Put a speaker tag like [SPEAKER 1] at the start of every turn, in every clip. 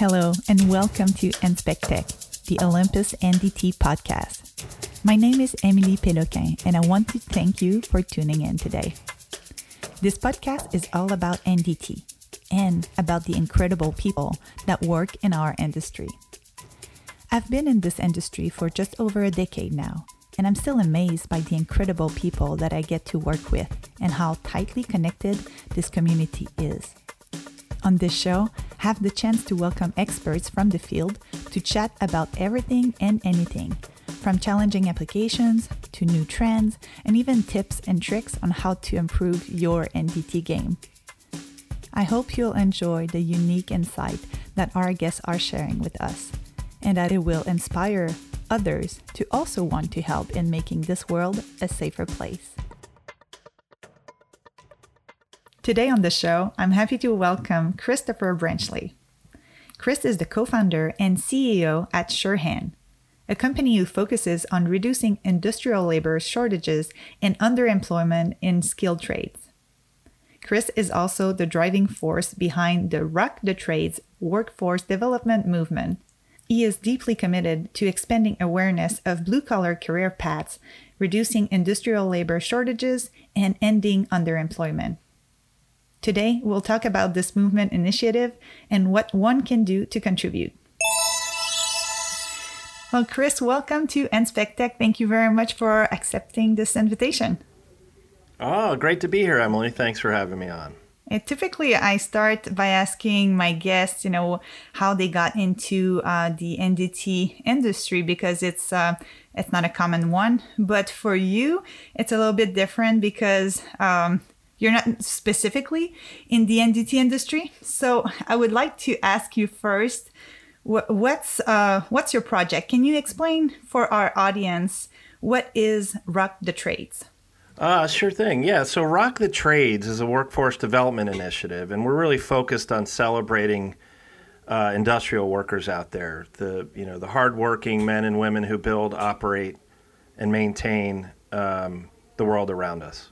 [SPEAKER 1] Hello, and welcome to Inspectech, the Olympus NDT podcast. My name is Emily Péloquin, and I want to thank you for tuning in today. This podcast is all about NDT and about the incredible people that work in our industry. I've been in this industry for just over a decade now, and I'm still amazed by the incredible people that I get to work with and how tightly connected this community is. On this show, have the chance to welcome experts from the field to chat about everything and anything, from challenging applications to new trends, and even tips and tricks on how to improve your NDT game. I hope you'll enjoy the unique insight that our guests are sharing with us, and that it will inspire others to also want to help in making this world a safer place. Today on the show, I'm happy to welcome Christopher Branchley. Chris is the co founder and CEO at Surehand, a company who focuses on reducing industrial labor shortages and underemployment in skilled trades. Chris is also the driving force behind the Rock the Trades workforce development movement. He is deeply committed to expanding awareness of blue collar career paths, reducing industrial labor shortages, and ending underemployment. Today, we'll talk about this movement initiative and what one can do to contribute. Well, Chris, welcome to Inspectech. Thank you very much for accepting this invitation.
[SPEAKER 2] Oh, great to be here, Emily. Thanks for having me on.
[SPEAKER 1] And typically, I start by asking my guests, you know, how they got into uh, the NDT industry because it's uh, it's not a common one. But for you, it's a little bit different because um, you're not specifically in the NDT industry. So I would like to ask you first, what's uh, what's your project? Can you explain for our audience what is Rock the Trades?
[SPEAKER 2] Uh, sure thing. Yeah. So Rock the Trades is a workforce development initiative, and we're really focused on celebrating uh, industrial workers out there. The you know the hardworking men and women who build, operate, and maintain um, the world around us.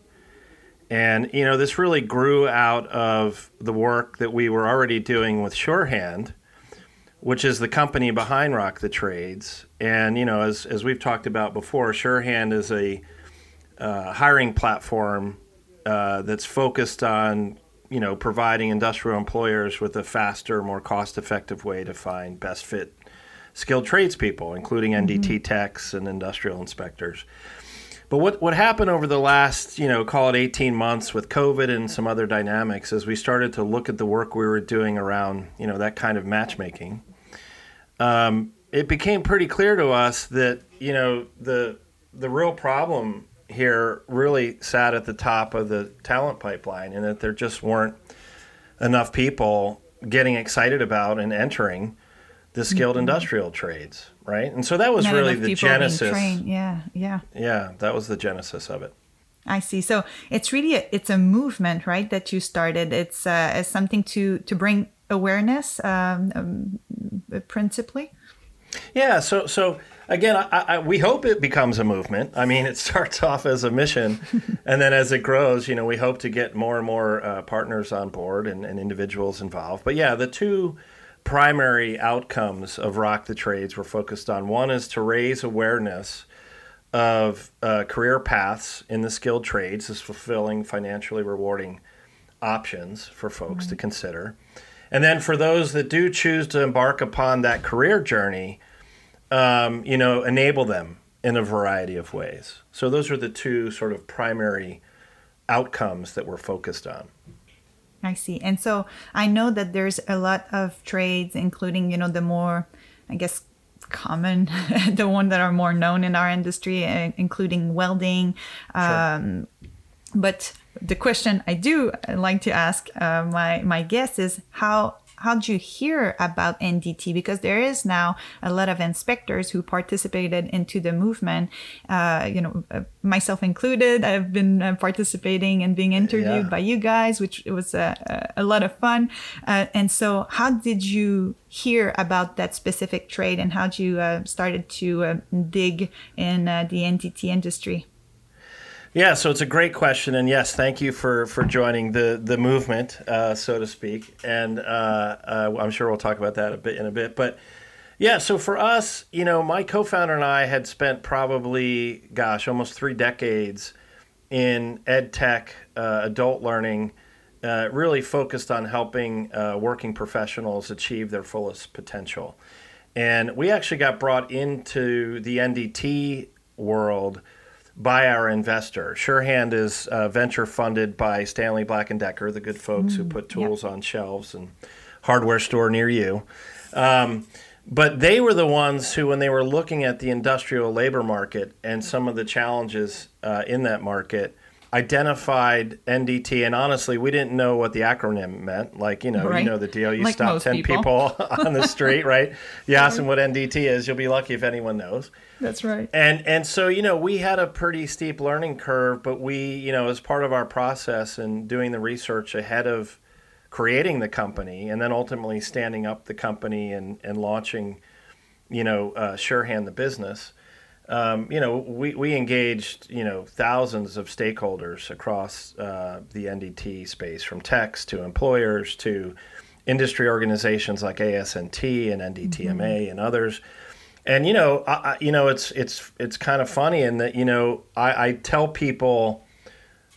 [SPEAKER 2] And, you know, this really grew out of the work that we were already doing with Surehand, which is the company behind Rock the Trades. And, you know, as, as we've talked about before, Surehand is a uh, hiring platform uh, that's focused on, you know, providing industrial employers with a faster, more cost effective way to find best fit skilled tradespeople, including NDT mm-hmm. techs and industrial inspectors. But what, what happened over the last, you know, call it 18 months with COVID and some other dynamics as we started to look at the work we were doing around, you know, that kind of matchmaking. Um, it became pretty clear to us that, you know, the, the real problem here really sat at the top of the talent pipeline and that there just weren't enough people getting excited about and entering the skilled mm-hmm. industrial trades, right? And so that was
[SPEAKER 1] Not
[SPEAKER 2] really the genesis.
[SPEAKER 1] Yeah, yeah.
[SPEAKER 2] Yeah, that was the genesis of it.
[SPEAKER 1] I see. So it's really a, it's a movement, right? That you started. It's uh, as something to to bring awareness, um, um, principally.
[SPEAKER 2] Yeah. So so again, I, I, we hope it becomes a movement. I mean, it starts off as a mission, and then as it grows, you know, we hope to get more and more uh, partners on board and, and individuals involved. But yeah, the two primary outcomes of Rock the Trades we're focused on. One is to raise awareness of uh, career paths in the skilled trades as fulfilling financially rewarding options for folks mm-hmm. to consider. And then for those that do choose to embark upon that career journey, um, you know, enable them in a variety of ways. So those are the two sort of primary outcomes that we're focused on.
[SPEAKER 1] I see. And so I know that there's a lot of trades, including, you know, the more, I guess, common, the one that are more known in our industry, uh, including welding. Sure. Um, but the question I do like to ask uh, my my guests is how how did you hear about NDT? Because there is now a lot of inspectors who participated into the movement. Uh, you know, uh, myself included. I've been uh, participating and being interviewed yeah. by you guys, which was a, a lot of fun. Uh, and so, how did you hear about that specific trade, and how did you uh, started to uh, dig in the NDT industry?
[SPEAKER 2] Yeah, so it's a great question, and yes, thank you for for joining the the movement, uh, so to speak. And uh, uh, I'm sure we'll talk about that a bit in a bit, but. Yeah, so for us, you know, my co-founder and I had spent probably, gosh, almost three decades in ed tech, uh, adult learning, uh, really focused on helping uh, working professionals achieve their fullest potential. And we actually got brought into the NDT world by our investor. Surehand is uh, venture funded by Stanley Black and Decker, the good folks mm, who put tools on shelves and hardware store near you. Um, but they were the ones who, when they were looking at the industrial labor market and some of the challenges uh, in that market, identified NDT, and honestly, we didn't know what the acronym meant. Like, you know, right. you know the deal. You like stop ten people, people on the street, right? You ask them what NDT is. You'll be lucky if anyone knows.
[SPEAKER 1] That's right.
[SPEAKER 2] And and so you know, we had a pretty steep learning curve, but we, you know, as part of our process and doing the research ahead of creating the company, and then ultimately standing up the company and and launching, you know, uh, Surehand the business um, you know, we, we engaged, you know, thousands of stakeholders across uh, the NDT space, from techs to employers to industry organizations like ASNT and NDTMA mm-hmm. and others. And you know, I, you know, it's it's it's kind of funny in that you know I, I tell people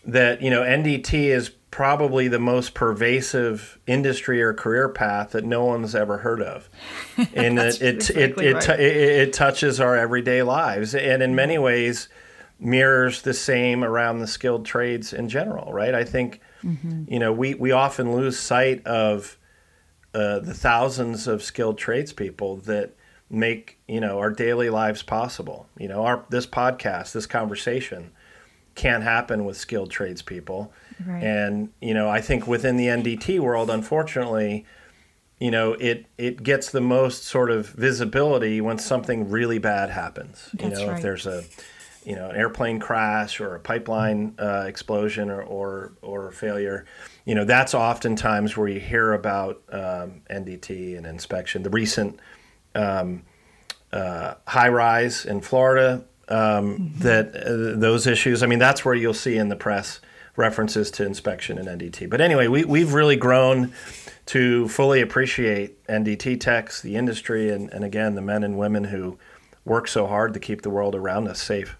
[SPEAKER 2] that you know NDT is probably the most pervasive industry or career path that no one's ever heard of. And it, it, exactly it, right. it, it, touches our everyday lives and in many ways mirrors the same around the skilled trades in general, right? I think, mm-hmm. you know, we, we often lose sight of uh, the thousands of skilled tradespeople that make, you know, our daily lives possible. You know, our, this podcast, this conversation can't happen with skilled tradespeople Right. And you know, I think within the NDT world, unfortunately, you know, it it gets the most sort of visibility when something really bad happens.
[SPEAKER 1] That's
[SPEAKER 2] you know,
[SPEAKER 1] right.
[SPEAKER 2] if there's a you know an airplane crash or a pipeline uh, explosion or, or or failure, you know, that's oftentimes where you hear about um, NDT and inspection. The recent um, uh, high rise in Florida um, mm-hmm. that uh, those issues. I mean, that's where you'll see in the press references to inspection and NDT. But anyway, we, we've really grown to fully appreciate NDT techs, the industry, and, and again, the men and women who work so hard to keep the world around us safe.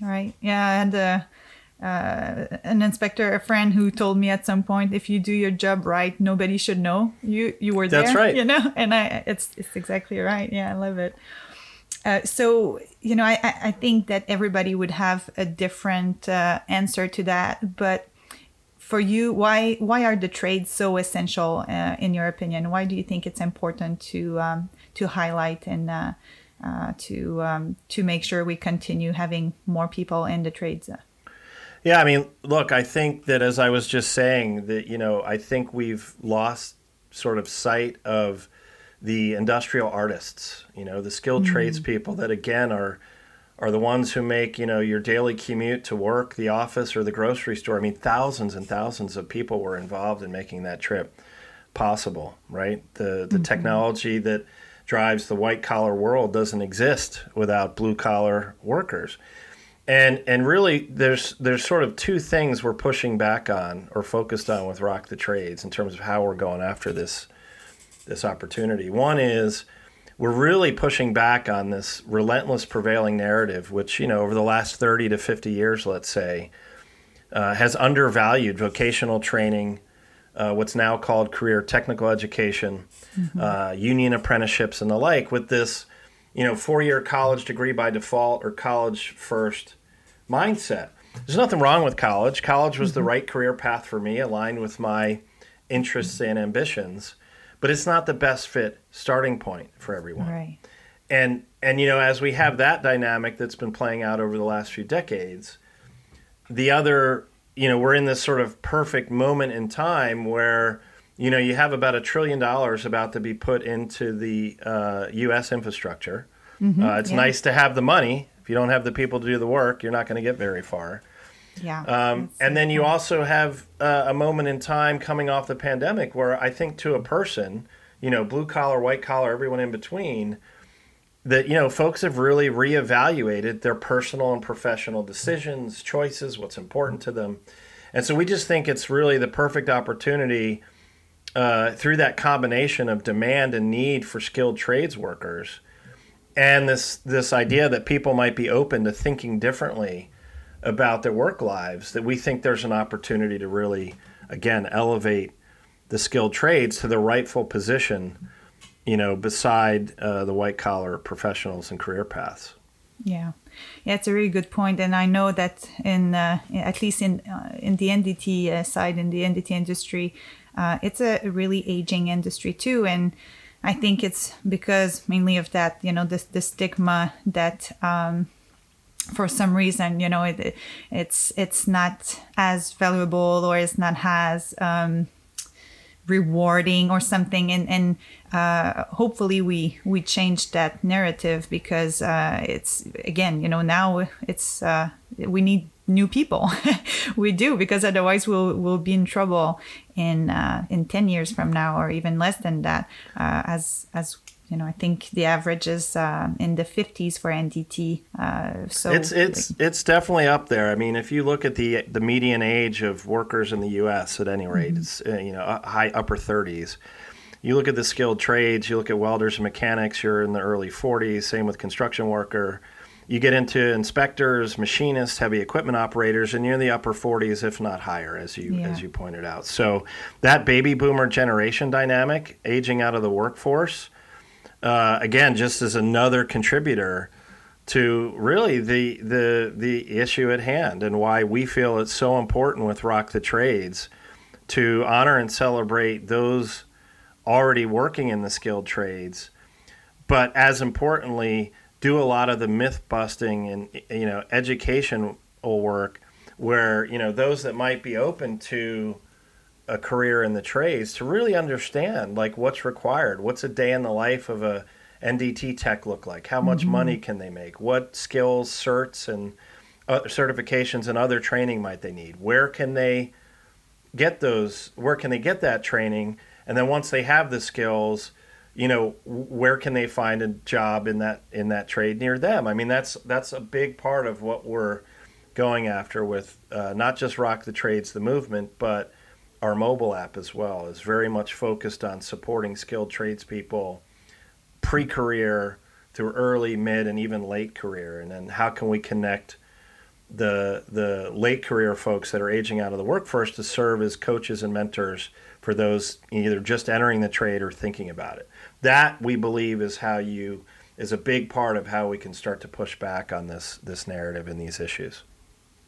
[SPEAKER 1] Right. Yeah. I had uh, uh, an inspector, a friend who told me at some point, if you do your job right, nobody should know you you were there.
[SPEAKER 2] That's right.
[SPEAKER 1] You know, and I it's it's exactly right. Yeah, I love it. Uh, so you know, I, I think that everybody would have a different uh, answer to that. But for you, why why are the trades so essential uh, in your opinion? Why do you think it's important to um, to highlight and uh, uh, to um, to make sure we continue having more people in the trades?
[SPEAKER 2] Yeah, I mean, look, I think that as I was just saying, that you know, I think we've lost sort of sight of the industrial artists, you know, the skilled mm-hmm. tradespeople that again are are the ones who make you know your daily commute to work, the office, or the grocery store. I mean, thousands and thousands of people were involved in making that trip possible. Right, the the mm-hmm. technology that drives the white collar world doesn't exist without blue collar workers. And and really, there's there's sort of two things we're pushing back on or focused on with Rock the Trades in terms of how we're going after this this opportunity. One is we're really pushing back on this relentless prevailing narrative, which, you know, over the last 30 to 50 years, let's say, uh, has undervalued vocational training, uh, what's now called career technical education, mm-hmm. uh, union apprenticeships, and the like, with this, you know, four year college degree by default or college first mindset. There's nothing wrong with college. College was mm-hmm. the right career path for me, aligned with my interests and ambitions but it's not the best fit starting point for everyone.
[SPEAKER 1] Right.
[SPEAKER 2] And and you know, as we have that dynamic that's been playing out over the last few decades, the other, you know, we're in this sort of perfect moment in time where you know you have about a trillion dollars about to be put into the uh, U.S. infrastructure. Mm-hmm, uh, it's yeah. nice to have the money. If you don't have the people to do the work, you're not going to get very far.
[SPEAKER 1] Yeah.
[SPEAKER 2] Um, and then you also have uh, a moment in time coming off the pandemic where I think to a person, you know, blue collar, white collar, everyone in between, that you know folks have really reevaluated their personal and professional decisions, choices, what's important to them, and so we just think it's really the perfect opportunity uh, through that combination of demand and need for skilled trades workers, and this this idea that people might be open to thinking differently about their work lives, that we think there's an opportunity to really again elevate the skilled trades to the rightful position you know, beside uh, the white collar professionals and career paths.
[SPEAKER 1] Yeah, yeah, it's a really good point, and I know that in uh, at least in uh, in the NDT uh, side, in the NDT industry, uh, it's a really aging industry too, and I think it's because mainly of that, you know, the the stigma that. Um, for some reason, you know, it, it's it's not as valuable or it's not as um, rewarding or something. And and uh, hopefully we we change that narrative because uh, it's again you know now it's uh, we need new people. We do because otherwise we'll we'll be in trouble in uh, in 10 years from now or even less than that uh, as as you know, I think the average is uh, in the 50s for NDT. Uh, so
[SPEAKER 2] it's it's it's definitely up there. I mean, if you look at the the median age of workers in the U.S. at any rate, mm-hmm. it's uh, you know high upper 30s. You look at the skilled trades. You look at welders and mechanics. You're in the early 40s. Same with construction worker. You get into inspectors, machinists, heavy equipment operators, and you're in the upper 40s, if not higher, as you yeah. as you pointed out. So that baby boomer generation dynamic, aging out of the workforce uh, again, just as another contributor to really the the the issue at hand and why we feel it's so important with Rock the Trades to honor and celebrate those already working in the skilled trades, but as importantly, do a lot of the myth busting and you know educational work where you know those that might be open to a career in the trades to really understand like what's required. What's a day in the life of a NDT tech look like? How much mm-hmm. money can they make? What skills, certs, and uh, certifications and other training might they need? Where can they get those? Where can they get that training? And then once they have the skills, you know, where can they find a job in that in that trade near them? I mean, that's that's a big part of what we're going after with uh, not just Rock the Trades, the movement, but our mobile app as well is very much focused on supporting skilled tradespeople pre-career through early, mid, and even late career, and then how can we connect the the late career folks that are aging out of the workforce to serve as coaches and mentors for those either just entering the trade or thinking about it. That we believe is how you is a big part of how we can start to push back on this this narrative and these issues.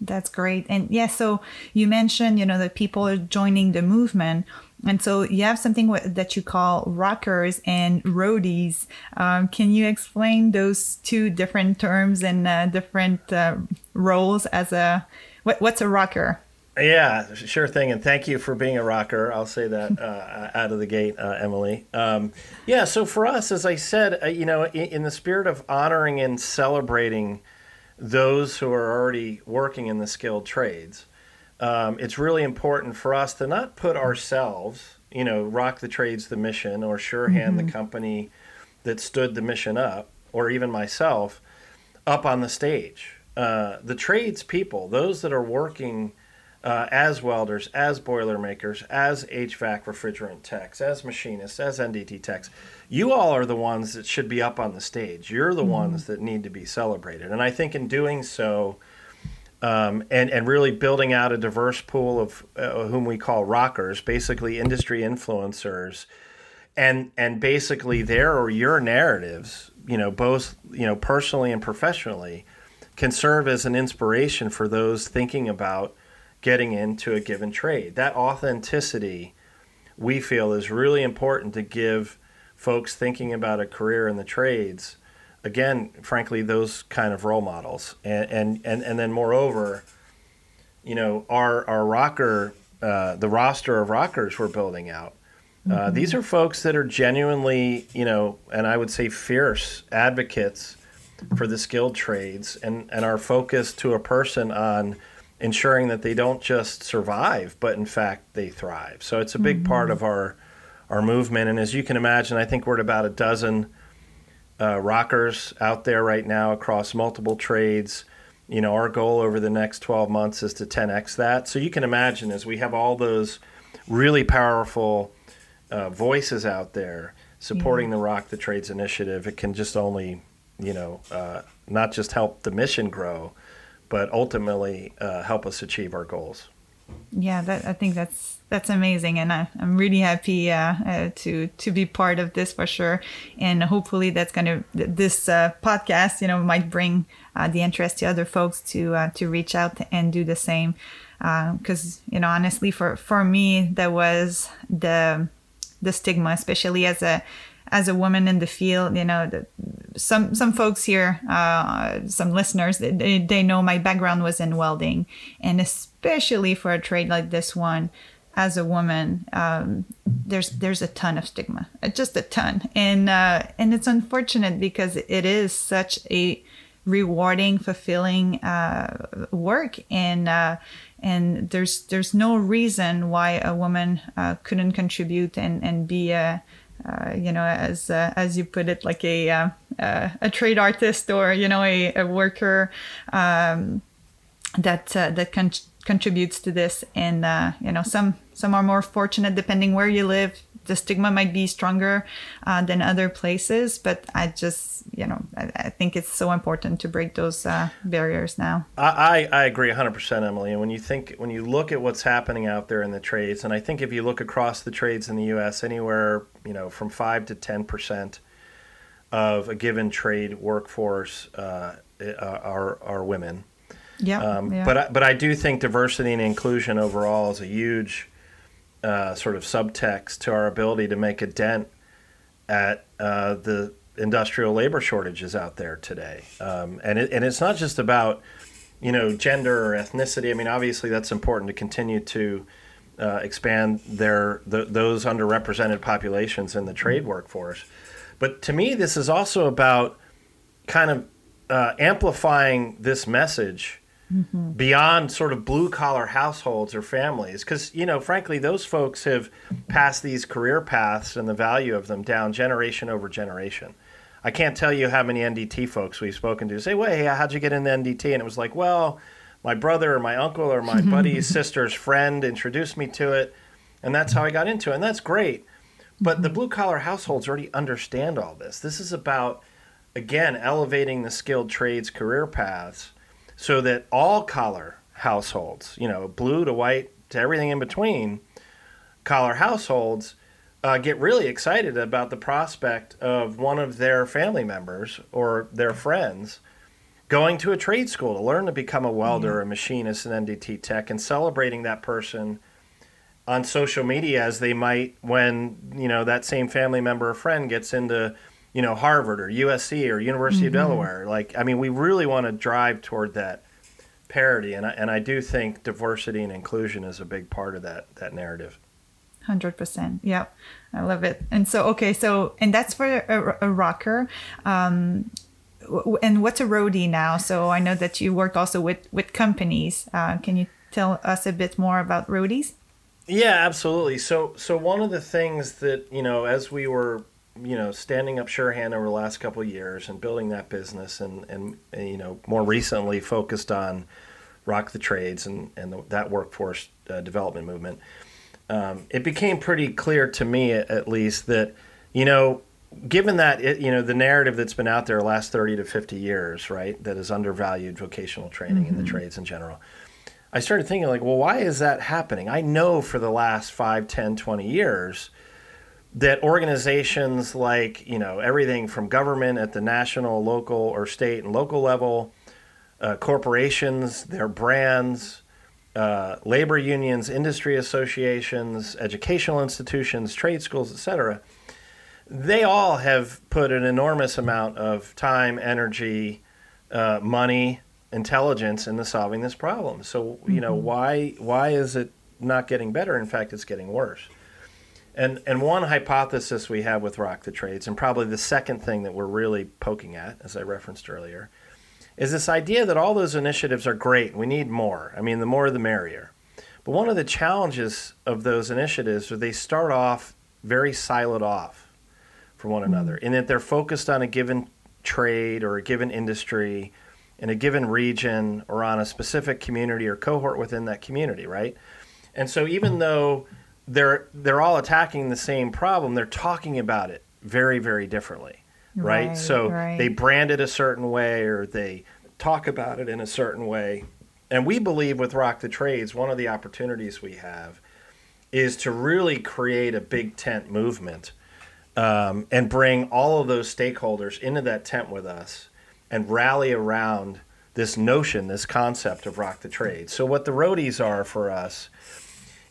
[SPEAKER 1] That's great. And yeah, so you mentioned, you know, that people are joining the movement. And so you have something that you call rockers and roadies. Um, can you explain those two different terms and uh, different uh, roles as a what, what's a rocker?
[SPEAKER 2] Yeah, sure thing. And thank you for being a rocker. I'll say that uh, out of the gate, uh, Emily. Um, yeah, so for us, as I said, uh, you know, in, in, the spirit of honoring and celebrating those who are already working in the skilled trades. Um, it's really important for us to not put ourselves, you know, rock the trades the mission or Surehand mm-hmm. the company that stood the mission up, or even myself, up on the stage. Uh, the trades people, those that are working uh, as welders, as boilermakers, as HVAC refrigerant techs, as machinists, as NDT techs, you all are the ones that should be up on the stage. You're the mm-hmm. ones that need to be celebrated. And I think in doing so, um, and, and really building out a diverse pool of uh, whom we call rockers, basically industry influencers, and and basically their or your narratives, you know, both you know personally and professionally, can serve as an inspiration for those thinking about getting into a given trade. That authenticity, we feel, is really important to give folks thinking about a career in the trades, again, frankly, those kind of role models. And, and, and, and then moreover, you know, our, our rocker, uh, the roster of rockers we're building out, uh, mm-hmm. these are folks that are genuinely, you know, and I would say fierce advocates for the skilled trades and, and are focused to a person on ensuring that they don't just survive, but in fact they thrive. So it's a big mm-hmm. part of our our movement. And as you can imagine, I think we're at about a dozen uh, rockers out there right now across multiple trades. You know, our goal over the next 12 months is to 10x that. So you can imagine as we have all those really powerful uh, voices out there supporting yeah. the Rock the Trades initiative, it can just only, you know, uh, not just help the mission grow, but ultimately uh, help us achieve our goals.
[SPEAKER 1] Yeah, that, I think that's that's amazing, and I, am really happy uh, uh, to to be part of this for sure. And hopefully, that's gonna this uh, podcast, you know, might bring uh, the interest to other folks to uh, to reach out and do the same. Because you know, honestly, for for me, that was the the stigma, especially as a as a woman in the field, you know, the, some some folks here, uh, some listeners, they, they know my background was in welding, and especially for a trade like this one, as a woman, um, there's there's a ton of stigma, uh, just a ton, and uh, and it's unfortunate because it is such a rewarding, fulfilling uh, work, and uh, and there's there's no reason why a woman uh, couldn't contribute and and be a uh, you know, as uh, as you put it, like a uh, uh a trade artist or you know a, a worker um, that uh, that con- contributes to this. And you know, some some are more fortunate depending where you live the stigma might be stronger uh, than other places but i just you know i, I think it's so important to break those uh, barriers now.
[SPEAKER 2] I, I agree 100% emily. And when you think when you look at what's happening out there in the trades and i think if you look across the trades in the us anywhere you know from 5 to 10% of a given trade workforce uh, are, are women.
[SPEAKER 1] Yeah, um,
[SPEAKER 2] yeah. But but I do think diversity and inclusion overall is a huge uh, sort of subtext to our ability to make a dent at uh, the industrial labor shortages out there today. Um, and it, and it's not just about you know gender or ethnicity. I mean, obviously that's important to continue to uh, expand their the, those underrepresented populations in the trade workforce. But to me, this is also about kind of uh, amplifying this message mm-hmm. beyond sort of blue collar households or families. Because, you know, frankly, those folks have passed these career paths and the value of them down generation over generation. I can't tell you how many NDT folks we've spoken to say, "Well, hey, how'd you get into NDT?" And it was like, "Well, my brother or my uncle or my buddy's sister's friend introduced me to it, and that's how I got into it." And that's great. But the blue collar households already understand all this. This is about again elevating the skilled trades career paths so that all collar households, you know, blue to white to everything in between, collar households uh, get really excited about the prospect of one of their family members or their friends going to a trade school to learn to become a welder, mm-hmm. a machinist, an NDT tech, and celebrating that person on social media as they might when you know that same family member or friend gets into you know Harvard or USC or University mm-hmm. of Delaware. Like, I mean, we really want to drive toward that parity, and I, and I do think diversity and inclusion is a big part of that that narrative.
[SPEAKER 1] Hundred percent. Yep, I love it. And so, okay, so and that's for a, a rocker. Um, and what's a roadie now? So I know that you work also with with companies. Uh, can you tell us a bit more about roadies?
[SPEAKER 2] Yeah, absolutely. So so one of the things that you know as we were you know, standing up Surehand over the last couple of years and building that business, and, and, and you know, more recently focused on Rock the Trades and, and the, that workforce uh, development movement, um, it became pretty clear to me, at least, that, you know, given that, it, you know, the narrative that's been out there the last 30 to 50 years, right, that has undervalued vocational training mm-hmm. in the mm-hmm. trades in general. I started thinking, like, well, why is that happening? I know for the last 5, 10, 20 years, that organizations like you know everything from government at the national, local, or state and local level, uh, corporations, their brands, uh, labor unions, industry associations, educational institutions, trade schools, etc. They all have put an enormous amount of time, energy, uh, money, intelligence into solving this problem. So you know mm-hmm. why why is it not getting better? In fact, it's getting worse. And and one hypothesis we have with Rock the Trades, and probably the second thing that we're really poking at, as I referenced earlier, is this idea that all those initiatives are great. We need more. I mean, the more the merrier. But one of the challenges of those initiatives is they start off very siloed off from one mm-hmm. another, in that they're focused on a given trade or a given industry in a given region or on a specific community or cohort within that community, right? And so even mm-hmm. though they're they're all attacking the same problem, they're talking about it very very differently, right?
[SPEAKER 1] Right,
[SPEAKER 2] so
[SPEAKER 1] right.
[SPEAKER 2] they brand it a certain way or they talk about it in a certain way. And we believe with Rock the Trades, one of the opportunities we have is to really create a big tent movement um, and bring all of those stakeholders into that tent with us and rally around this notion, this concept of rock the trade. So, what the roadies are for us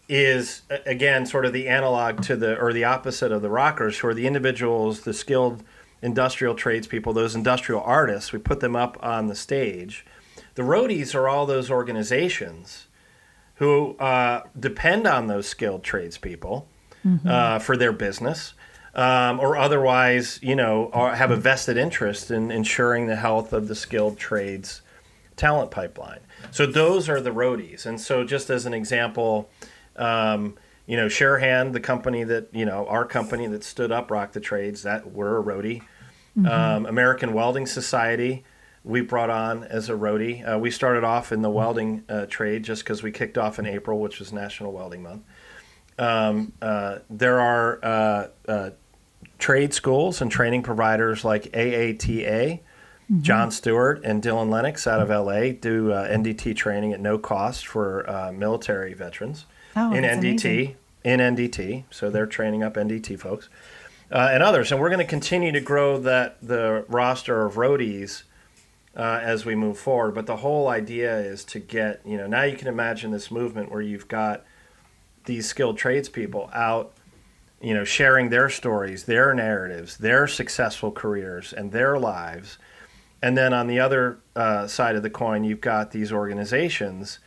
[SPEAKER 2] is, again, sort of the analog to the, or the opposite of the rockers, who are the individuals, the skilled industrial tradespeople, those industrial artists. We put them up on the stage. The roadies are all those organizations who uh, depend on those skilled tradespeople uh, for their business, um, or otherwise, you know, are, have a vested interest in ensuring the health of the skilled trades talent pipeline. So those are the roadies. And so, just as an example, um, you know, Surehand, the company that you know, our company that stood up Rock the Trades, that we're a roadie. Um, American Welding Society, we brought on as a roadie. Uh, we started off in the welding uh, trade just because we kicked off in April, which was National Welding Month. Um, uh, there are uh, uh, trade schools and training providers like AATA. John Stewart and Dylan Lennox out of LA do uh, NDT training at no cost for uh, military veterans
[SPEAKER 1] Oh,
[SPEAKER 2] in NDT.
[SPEAKER 1] amazing.
[SPEAKER 2] In NDT, so they're training up NDT folks uh, and others, and we're going to continue to grow that the roster of roadies uh, as we move forward. But the whole idea is to get you know now you can imagine this movement where you've got these skilled tradespeople out, you know, sharing their stories, their narratives, their successful careers, and their lives. And then on the other uh, side of the coin, you've got these organizations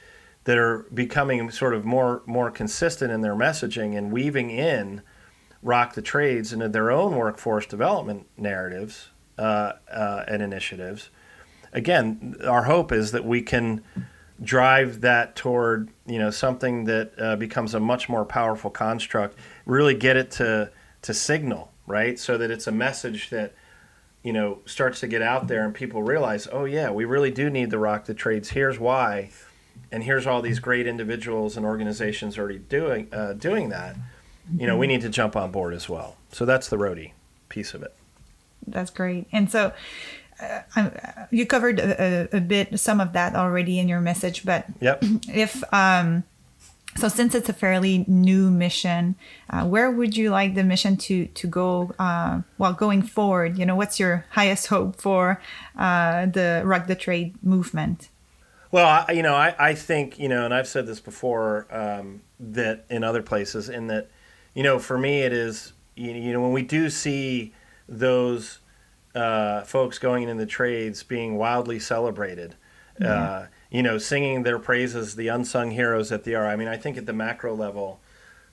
[SPEAKER 2] that are becoming sort of more more consistent in their messaging and weaving in rock the trades into their own workforce development narratives uh, uh, and initiatives. Again, our hope is that we can drive that toward you know something that uh, becomes a much more powerful construct. Really get it to to signal right, so that it's a message that you know starts to get out there and people realize, oh yeah, we really do need the rock the trades. Here's why, and here's all these great individuals and organizations already doing uh, doing that. You know, we need to jump on board as well. So that's the roadie piece of it.
[SPEAKER 1] That's great. And so uh, I- you covered a, a, bit some of that already in your message, but
[SPEAKER 2] Yep.
[SPEAKER 1] if um, so, since it's a fairly new mission, uh, where would you like the mission to to go? Uh, well, going forward, you know, what's your highest hope for uh, the rock the trade movement?
[SPEAKER 2] Well, I, you know, I, I think, you know, and I've said this before um, that in other places, in that, you know, for me, it is, you, you know, when we do see those uh, folks going into the trades being wildly celebrated, uh, you know, singing their praises, the unsung heroes at the I mean, I think at the macro level,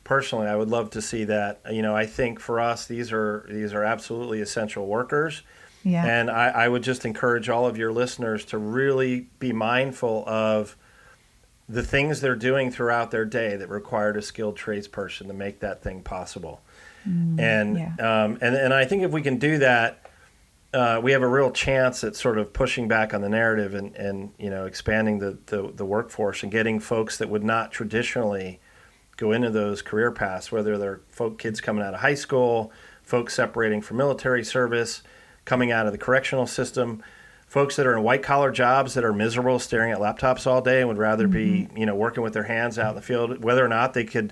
[SPEAKER 2] personally, I would love to see that. You know, I think for us, these are these are absolutely essential workers.
[SPEAKER 1] Yeah.
[SPEAKER 2] And I, I would just encourage all of your listeners to really be mindful of the things they're doing throughout their day that required a skilled tradesperson to make that thing possible. and
[SPEAKER 1] yeah.
[SPEAKER 2] um, and and I think if we can do that, uh, we have a real chance at sort of pushing back on the narrative and, and you know expanding the, the, the workforce and getting folks that would not traditionally go into those career paths, whether they're folk kids coming out of high school, folks separating from military service, coming out of the correctional system, folks that are in white collar jobs that are miserable, staring at laptops all day and would rather be you know working with their hands out in the field, whether or not they could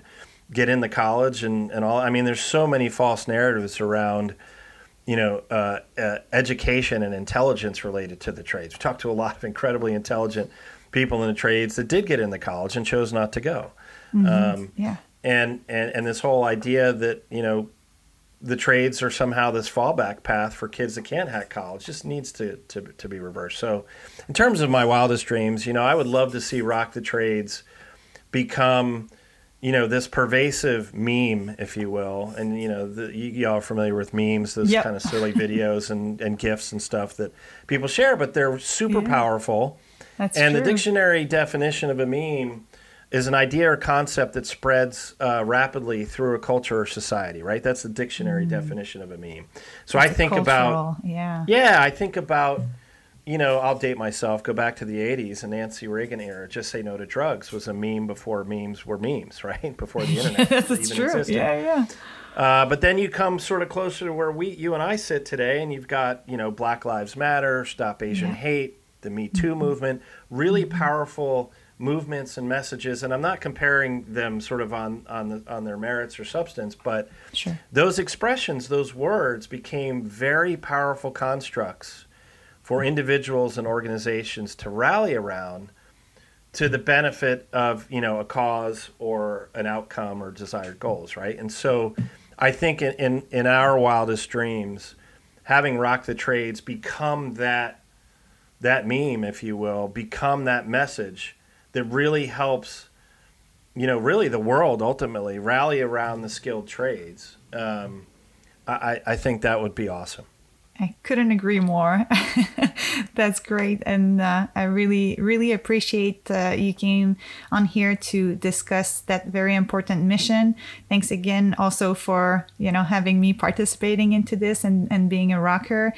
[SPEAKER 2] get into college and, and all. I mean, there's so many false narratives around you know, uh, uh, education and intelligence related to the trades. We talked to a lot of incredibly intelligent people in the trades that did get into college and chose not to go. Um,
[SPEAKER 1] Yeah.
[SPEAKER 2] and, and and this whole idea that you know the trades are somehow this fallback path for kids that can't hack college just needs to, to, to be reversed. So, in terms of my wildest dreams, you know, I would love to see Rock the Trades become, you know, this pervasive meme, if you will. And, you know, the, you, y'all are familiar with memes, those
[SPEAKER 1] Yep.
[SPEAKER 2] kind of silly videos and, and GIFs and stuff that people share, but they're super
[SPEAKER 1] Yeah.
[SPEAKER 2] powerful.
[SPEAKER 1] That's
[SPEAKER 2] and
[SPEAKER 1] true.
[SPEAKER 2] the dictionary definition of a meme is an idea or concept that spreads uh, rapidly through a culture or society, right? That's the dictionary mm. definition of a meme. So I think about
[SPEAKER 1] yeah,
[SPEAKER 2] yeah, I think about you know, I'll date myself. Go back to the '80s and Nancy Reagan era. Just say no to drugs was a meme before memes were memes, right? Before the internet.
[SPEAKER 1] That's true. Existed. Yeah, yeah.
[SPEAKER 2] Uh, but then you come sort of closer to where we, you and I sit today, and you've got you know Black Lives Matter, Stop Asian yeah. Hate, the Me Too mm-hmm. movement, really mm-hmm. powerful movements and messages and i'm not comparing them sort of on on the, on their merits or substance but
[SPEAKER 1] sure.
[SPEAKER 2] those expressions those words became very powerful constructs for individuals and organizations to rally around to the benefit of you know a cause or an outcome or desired goals right and so i think in in, in our wildest dreams having rock the trades become that that meme if you will become that message that really helps, you know, really the world ultimately rally around the skilled trades. Um, I, I think that would be awesome.
[SPEAKER 1] I couldn't agree more. That's great. And uh, I really, really appreciate uh, you came on here to discuss that very important mission. Thanks again also for, you know, having me participating into this and, and being a rocker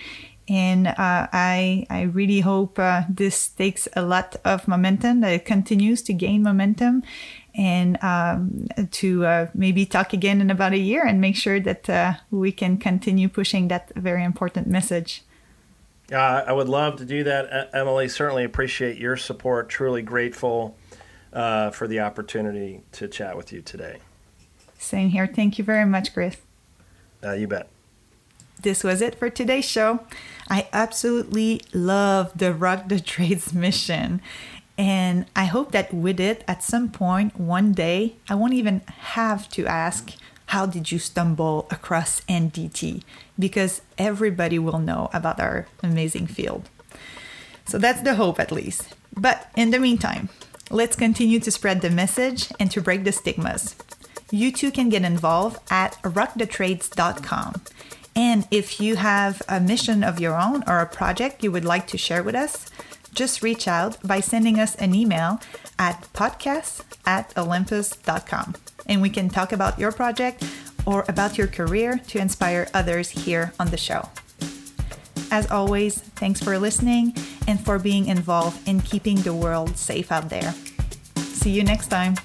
[SPEAKER 1] and uh, I I really hope uh, this takes a lot of momentum that it continues to gain momentum and um, to uh, maybe talk again in about a year and make sure that uh, we can continue pushing that very important message.
[SPEAKER 2] Yeah, I would love to do that, Emily. Certainly appreciate your support. Truly grateful uh, for the opportunity to chat with you today.
[SPEAKER 1] Same here. Thank you very much, Chris.
[SPEAKER 2] Uh, you bet.
[SPEAKER 1] This was it for today's show. I absolutely love the Rock the Trades mission. And I hope that with it, at some point, one day, I won't even have to ask, How did you stumble across NDT? Because everybody will know about our amazing field. So that's the hope, at least. But in the meantime, let's continue to spread the message and to break the stigmas. You too can get involved at rockthetrades.com. And if you have a mission of your own or a project you would like to share with us, just reach out by sending us an email at podcast at olympus.com. And we can talk about your project or about your career to inspire others here on the show. As always, thanks for listening and for being involved in keeping the world safe out there. See you next time.